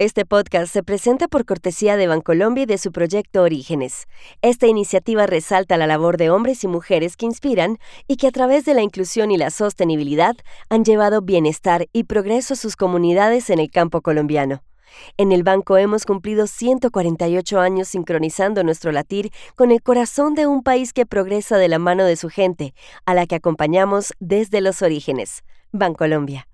Este podcast se presenta por cortesía de Bancolombia y de su proyecto Orígenes. Esta iniciativa resalta la labor de hombres y mujeres que inspiran y que a través de la inclusión y la sostenibilidad han llevado bienestar y progreso a sus comunidades en el campo colombiano. En el banco hemos cumplido 148 años sincronizando nuestro latir con el corazón de un país que progresa de la mano de su gente, a la que acompañamos desde los orígenes. Bancolombia.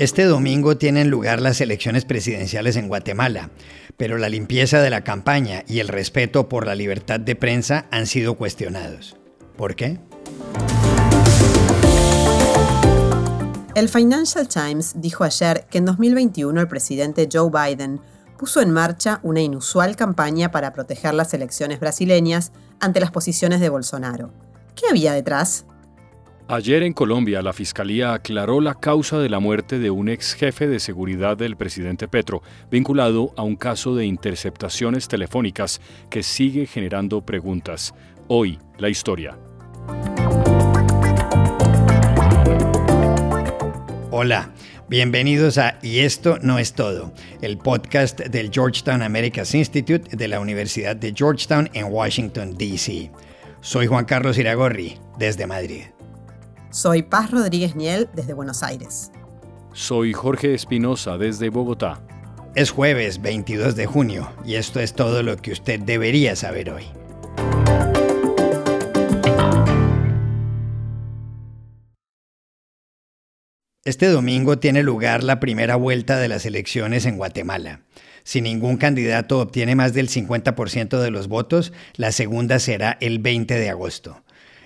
Este domingo tienen lugar las elecciones presidenciales en Guatemala, pero la limpieza de la campaña y el respeto por la libertad de prensa han sido cuestionados. ¿Por qué? El Financial Times dijo ayer que en 2021 el presidente Joe Biden puso en marcha una inusual campaña para proteger las elecciones brasileñas ante las posiciones de Bolsonaro. ¿Qué había detrás? Ayer en Colombia la Fiscalía aclaró la causa de la muerte de un ex jefe de seguridad del presidente Petro, vinculado a un caso de interceptaciones telefónicas que sigue generando preguntas. Hoy, la historia. Hola, bienvenidos a Y esto no es todo, el podcast del Georgetown Americas Institute de la Universidad de Georgetown en Washington, D.C. Soy Juan Carlos Iragorri, desde Madrid. Soy Paz Rodríguez Niel desde Buenos Aires. Soy Jorge Espinosa desde Bogotá. Es jueves 22 de junio y esto es todo lo que usted debería saber hoy. Este domingo tiene lugar la primera vuelta de las elecciones en Guatemala. Si ningún candidato obtiene más del 50% de los votos, la segunda será el 20 de agosto.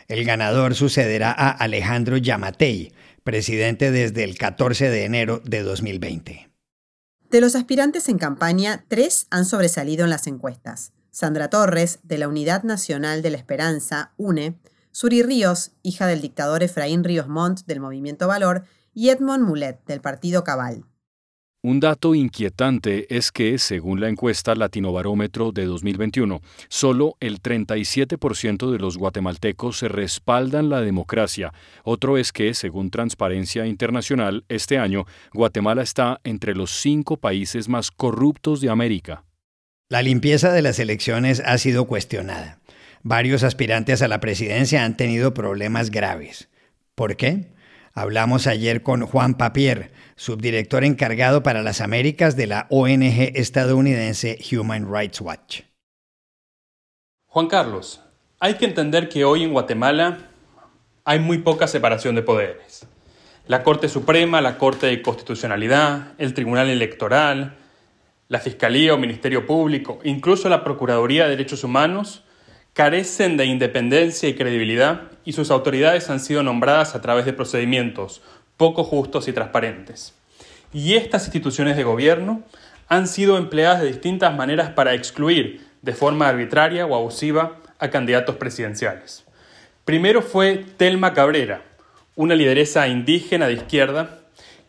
El ganador sucederá a Alejandro Yamatei, presidente desde el 14 de enero de 2020. De los aspirantes en campaña, tres han sobresalido en las encuestas. Sandra Torres, de la Unidad Nacional de la Esperanza, UNE, Suri Ríos, hija del dictador Efraín Ríos Montt del Movimiento Valor, y Edmond Mulet, del Partido Cabal. Un dato inquietante es que, según la encuesta Latinobarómetro de 2021, solo el 37% de los guatemaltecos se respaldan la democracia. Otro es que, según Transparencia Internacional, este año Guatemala está entre los cinco países más corruptos de América. La limpieza de las elecciones ha sido cuestionada. Varios aspirantes a la presidencia han tenido problemas graves. ¿Por qué? Hablamos ayer con Juan Papier, subdirector encargado para las Américas de la ONG estadounidense Human Rights Watch. Juan Carlos, hay que entender que hoy en Guatemala hay muy poca separación de poderes. La Corte Suprema, la Corte de Constitucionalidad, el Tribunal Electoral, la Fiscalía o Ministerio Público, incluso la Procuraduría de Derechos Humanos, carecen de independencia y credibilidad y sus autoridades han sido nombradas a través de procedimientos poco justos y transparentes. Y estas instituciones de gobierno han sido empleadas de distintas maneras para excluir de forma arbitraria o abusiva a candidatos presidenciales. Primero fue Telma Cabrera, una lideresa indígena de izquierda,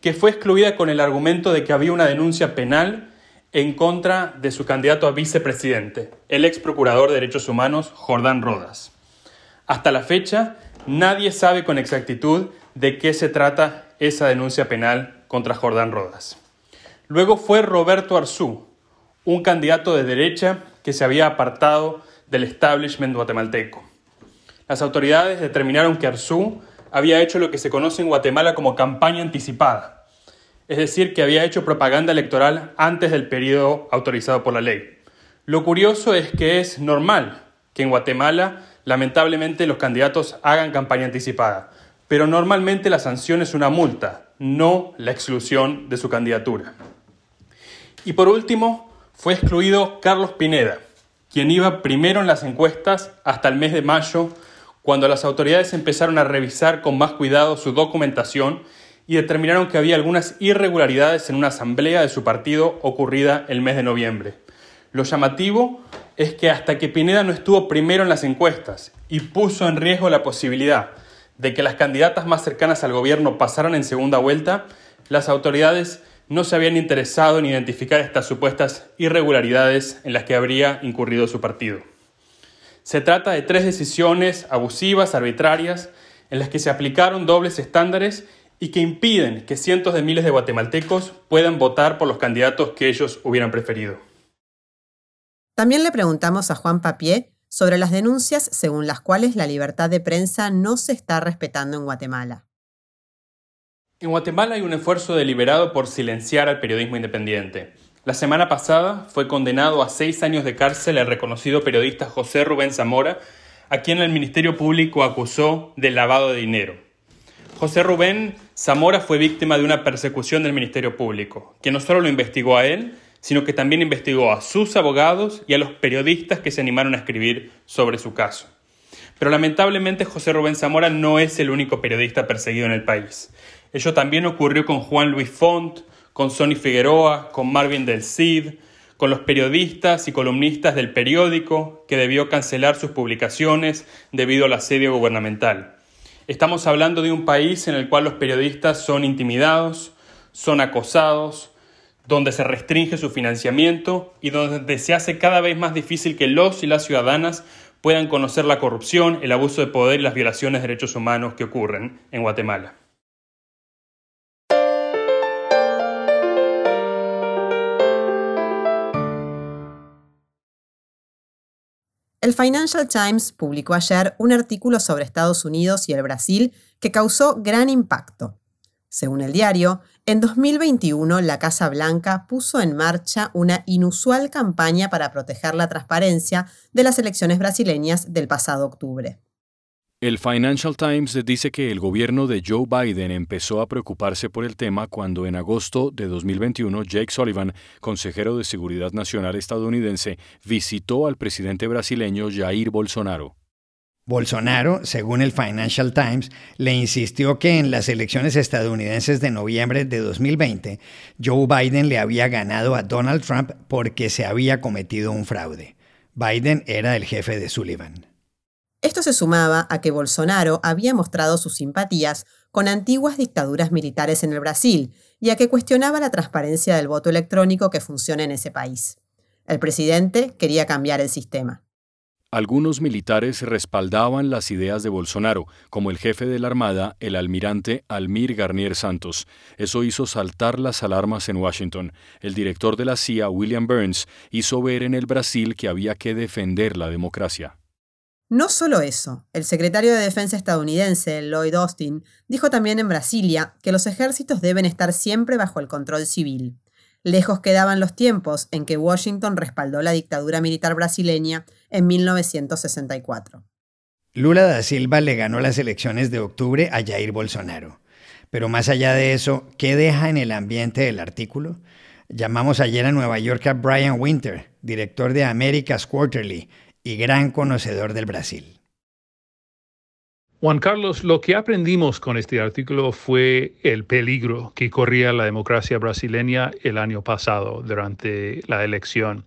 que fue excluida con el argumento de que había una denuncia penal en contra de su candidato a vicepresidente, el ex procurador de derechos humanos Jordán Rodas. Hasta la fecha, nadie sabe con exactitud de qué se trata esa denuncia penal contra Jordán Rodas. Luego fue Roberto Arzú, un candidato de derecha que se había apartado del establishment guatemalteco. Las autoridades determinaron que Arzú había hecho lo que se conoce en Guatemala como campaña anticipada, es decir, que había hecho propaganda electoral antes del periodo autorizado por la ley. Lo curioso es que es normal que en Guatemala, lamentablemente, los candidatos hagan campaña anticipada, pero normalmente la sanción es una multa, no la exclusión de su candidatura. Y por último, fue excluido Carlos Pineda, quien iba primero en las encuestas hasta el mes de mayo, cuando las autoridades empezaron a revisar con más cuidado su documentación y determinaron que había algunas irregularidades en una asamblea de su partido ocurrida el mes de noviembre. Lo llamativo es que hasta que Pineda no estuvo primero en las encuestas y puso en riesgo la posibilidad de que las candidatas más cercanas al gobierno pasaran en segunda vuelta, las autoridades no se habían interesado en identificar estas supuestas irregularidades en las que habría incurrido su partido. Se trata de tres decisiones abusivas, arbitrarias, en las que se aplicaron dobles estándares y que impiden que cientos de miles de guatemaltecos puedan votar por los candidatos que ellos hubieran preferido. También le preguntamos a Juan Papié sobre las denuncias según las cuales la libertad de prensa no se está respetando en Guatemala. En Guatemala hay un esfuerzo deliberado por silenciar al periodismo independiente. La semana pasada fue condenado a seis años de cárcel el reconocido periodista José Rubén Zamora, a quien el Ministerio Público acusó de lavado de dinero. José Rubén Zamora fue víctima de una persecución del Ministerio Público, que no solo lo investigó a él, sino que también investigó a sus abogados y a los periodistas que se animaron a escribir sobre su caso. Pero lamentablemente José Rubén Zamora no es el único periodista perseguido en el país. Ello también ocurrió con Juan Luis Font, con Sonny Figueroa, con Marvin del Cid, con los periodistas y columnistas del periódico que debió cancelar sus publicaciones debido al asedio gubernamental. Estamos hablando de un país en el cual los periodistas son intimidados, son acosados, donde se restringe su financiamiento y donde se hace cada vez más difícil que los y las ciudadanas puedan conocer la corrupción, el abuso de poder y las violaciones de derechos humanos que ocurren en Guatemala. El Financial Times publicó ayer un artículo sobre Estados Unidos y el Brasil que causó gran impacto. Según el diario, en 2021 la Casa Blanca puso en marcha una inusual campaña para proteger la transparencia de las elecciones brasileñas del pasado octubre. El Financial Times dice que el gobierno de Joe Biden empezó a preocuparse por el tema cuando en agosto de 2021 Jake Sullivan, consejero de Seguridad Nacional estadounidense, visitó al presidente brasileño Jair Bolsonaro. Bolsonaro, según el Financial Times, le insistió que en las elecciones estadounidenses de noviembre de 2020, Joe Biden le había ganado a Donald Trump porque se había cometido un fraude. Biden era el jefe de Sullivan. Esto se sumaba a que Bolsonaro había mostrado sus simpatías con antiguas dictaduras militares en el Brasil y a que cuestionaba la transparencia del voto electrónico que funciona en ese país. El presidente quería cambiar el sistema. Algunos militares respaldaban las ideas de Bolsonaro, como el jefe de la Armada, el almirante Almir Garnier Santos. Eso hizo saltar las alarmas en Washington. El director de la CIA, William Burns, hizo ver en el Brasil que había que defender la democracia. No solo eso, el secretario de Defensa estadounidense, Lloyd Austin, dijo también en Brasilia que los ejércitos deben estar siempre bajo el control civil. Lejos quedaban los tiempos en que Washington respaldó la dictadura militar brasileña en 1964. Lula da Silva le ganó las elecciones de octubre a Jair Bolsonaro. Pero más allá de eso, ¿qué deja en el ambiente del artículo? Llamamos ayer a Nueva York a Brian Winter, director de America's Quarterly, y gran conocedor del Brasil. Juan Carlos, lo que aprendimos con este artículo fue el peligro que corría la democracia brasileña el año pasado durante la elección.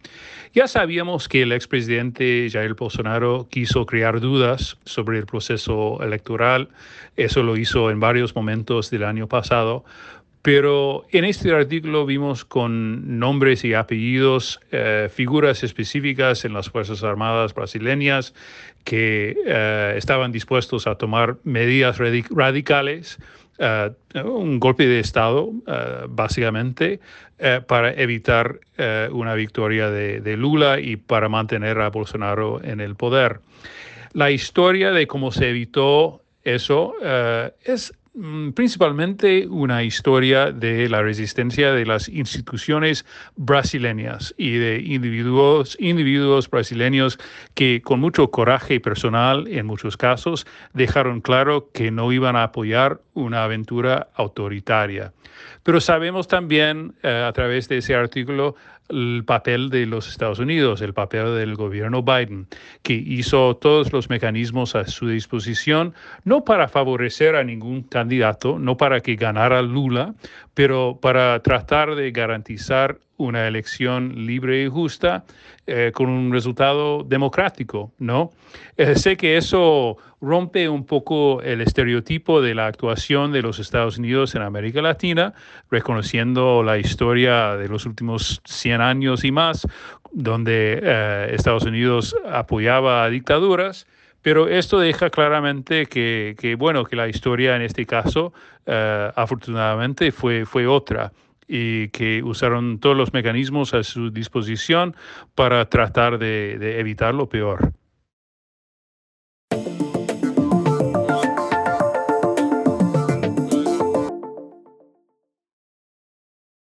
Ya sabíamos que el expresidente Jair Bolsonaro quiso crear dudas sobre el proceso electoral. Eso lo hizo en varios momentos del año pasado. Pero en este artículo vimos con nombres y apellidos eh, figuras específicas en las Fuerzas Armadas brasileñas que eh, estaban dispuestos a tomar medidas radicales, eh, un golpe de Estado, básicamente, para evitar una victoria de, Lula y para mantener a Bolsonaro en el poder. La historia de cómo se evitó eso es principalmente una historia de la resistencia de las instituciones brasileñas y de individuos, individuos brasileños que con mucho coraje personal en muchos casos dejaron claro que no iban a apoyar una aventura autoritaria. Pero sabemos también eh, a través de ese artículo el papel de los Estados Unidos, el papel del gobierno Biden, que hizo todos los mecanismos a su disposición, no para favorecer a ningún candidato, no para que ganara Lula, pero para tratar de garantizar una elección libre y justa eh, con un resultado democrático, ¿no? Eh, sé que eso rompe un poco el estereotipo de la actuación de los Estados Unidos en América Latina, reconociendo la historia de los últimos 100 años y más, donde eh, Estados Unidos apoyaba dictaduras, Pero esto deja claramente que, bueno, que la historia en este caso, afortunadamente, fue, fue otra y que usaron todos los mecanismos a su disposición para tratar de evitar lo peor.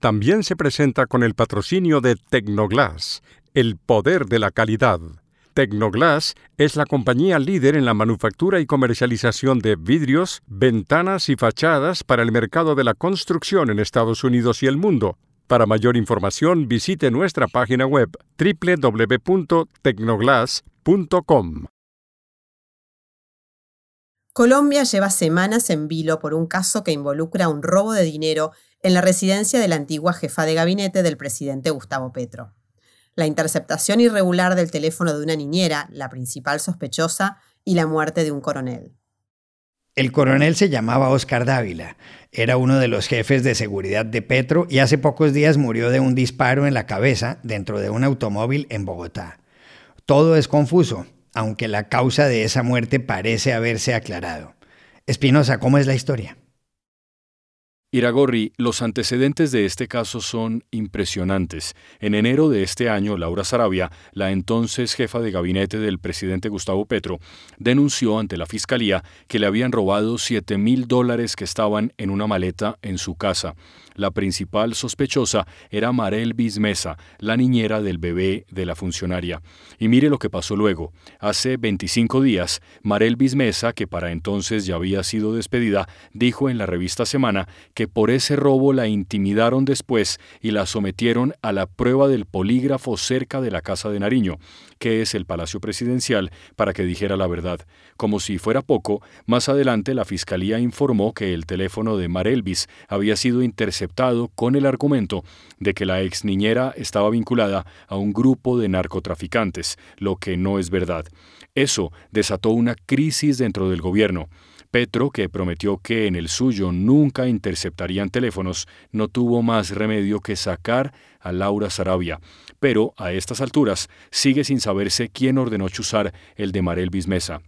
también se presenta con el patrocinio de Tecnoglass, el poder de la calidad. Tecnoglass es la compañía líder en la manufactura y comercialización de vidrios, ventanas y fachadas para el mercado de la construcción en Estados Unidos y el mundo. Para mayor información visite nuestra página web www.tecnoglass.com. Colombia lleva semanas en vilo por un caso que involucra un robo de dinero en la residencia de la antigua jefa de gabinete del presidente Gustavo Petro. La interceptación irregular del teléfono de una niñera, la principal sospechosa, y la muerte de un coronel. El coronel se llamaba Oscar Dávila, era uno de los jefes de seguridad de Petro y hace pocos días murió de un disparo en la cabeza dentro de un automóvil en Bogotá. Todo es confuso, aunque la causa de esa muerte parece haberse aclarado. Espinosa, ¿cómo es la historia? Iragorri, los antecedentes de este caso son impresionantes. En enero de este año, Laura Sarabia, la entonces jefa de gabinete del presidente Gustavo Petro, denunció ante la fiscalía que le habían robado 7 mil dólares que estaban en una maleta en su casa. La principal sospechosa era Marel Bismesa, la niñera del bebé de la funcionaria. Y mire lo que pasó luego. Hace 25 días, Marel Bismesa, que para entonces ya había sido despedida, dijo en la revista Semana que por ese robo la intimidaron después y la sometieron a la prueba del polígrafo cerca de la Casa de Nariño, que es el Palacio Presidencial, para que dijera la verdad. Como si fuera poco, más adelante la Fiscalía informó que el teléfono de Marelvis había sido interceptado con el argumento de que la ex niñera estaba vinculada a un grupo de narcotraficantes, lo que no es verdad. Eso desató una crisis dentro del gobierno. Petro, que prometió que en el suyo nunca interceptarían teléfonos, no tuvo más remedio que sacar a Laura Sarabia. Pero a estas alturas sigue sin saberse quién ordenó chuzar el de Marelvis Mesa.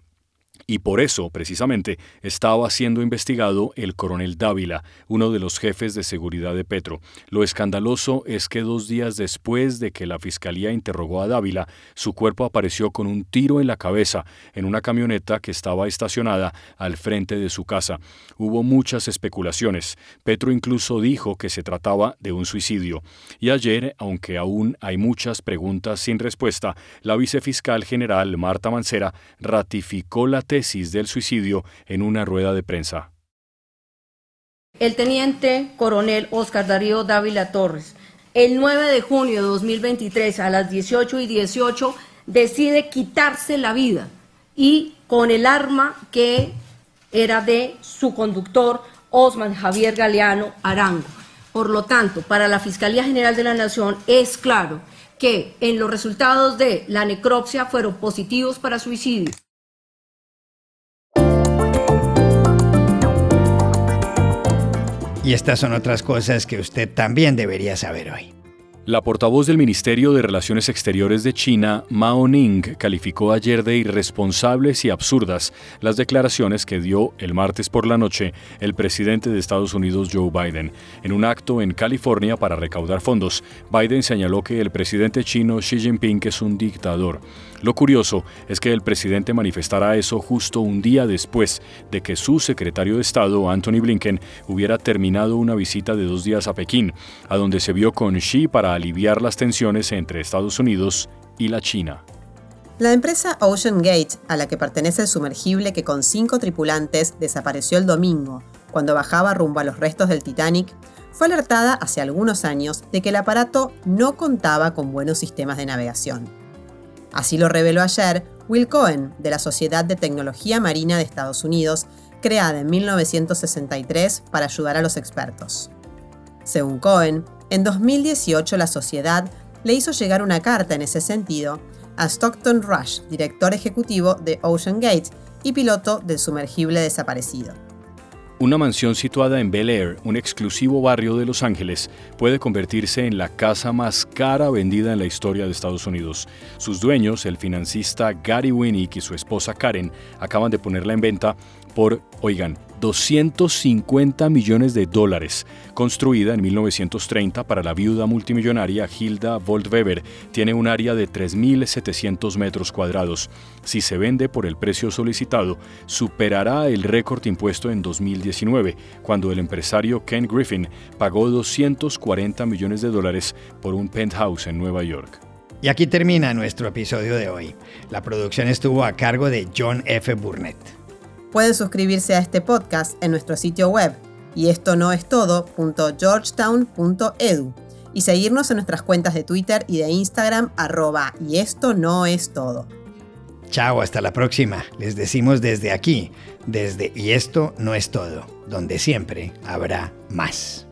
Y por eso, precisamente, estaba siendo investigado el coronel Dávila, uno de los jefes de seguridad de Petro. Lo escandaloso es que dos días después de que la fiscalía interrogó a Dávila, su cuerpo apareció con un tiro en la cabeza en una camioneta que estaba estacionada al frente de su casa. Hubo muchas especulaciones. Petro incluso dijo que se trataba de un suicidio. Y ayer, aunque aún hay muchas preguntas sin respuesta, la vicefiscal general Marta Mancera ratificó la tesis del suicidio en una rueda de prensa. El teniente coronel Oscar Darío Dávila Torres, el 9 de junio de 2023 a las 18 y 18, decide quitarse la vida y con el arma que era de su conductor Osman Javier Galeano Arango. Por lo tanto, para la Fiscalía General de la Nación es claro que en los resultados de la necropsia fueron positivos para suicidio. Y estas son otras cosas que usted también debería saber hoy. La portavoz del Ministerio de Relaciones Exteriores de China, Mao Ning, calificó ayer de irresponsables y absurdas las declaraciones que dio el martes por la noche el presidente de Estados Unidos, Joe Biden. En un acto en California para recaudar fondos, Biden señaló que el presidente chino Xi Jinping es un dictador. Lo curioso es que el presidente manifestara eso justo un día después de que su secretario de Estado, Anthony Blinken, hubiera terminado una visita de dos días a Pekín, a donde se vio con Xi aliviar las tensiones entre Estados Unidos y la China. La empresa Ocean Gate, a la que pertenece el sumergible que con cinco tripulantes desapareció el domingo cuando bajaba rumbo a los restos del Titanic, fue alertada hace algunos años de que el aparato no contaba con buenos sistemas de navegación. Así lo reveló ayer Will Cohen, de la Sociedad de Tecnología Marina de Estados Unidos, creada en 1963 para ayudar a los expertos. Según Cohen, en 2018 la sociedad le hizo llegar una carta en ese sentido a Stockton Rush, director ejecutivo de Ocean Gate y piloto del sumergible desaparecido. Una mansión situada en Bel Air, un exclusivo barrio de Los Ángeles, puede convertirse en la casa más cara vendida en la historia de Estados Unidos. Sus dueños, el financista Gary Winnick y su esposa Karen, acaban de ponerla en venta por, oigan, 250 millones de dólares. Construida en 1930 para la viuda multimillonaria Hilda Voltweber, tiene un área de 3.700 metros cuadrados. Si se vende por el precio solicitado, superará el récord impuesto en 2019, cuando el empresario Ken Griffin pagó 240 millones de dólares por un penthouse en Nueva York. Y aquí termina nuestro episodio de hoy. La producción estuvo a cargo de John F. Burnett. Pueden suscribirse a este podcast en nuestro sitio web y esto no es todo.georgetown.edu y seguirnos en nuestras cuentas de Twitter y de Instagram arroba y esto no es todo. Chao, hasta la próxima. Les decimos desde aquí, desde y esto no es todo, donde siempre habrá más.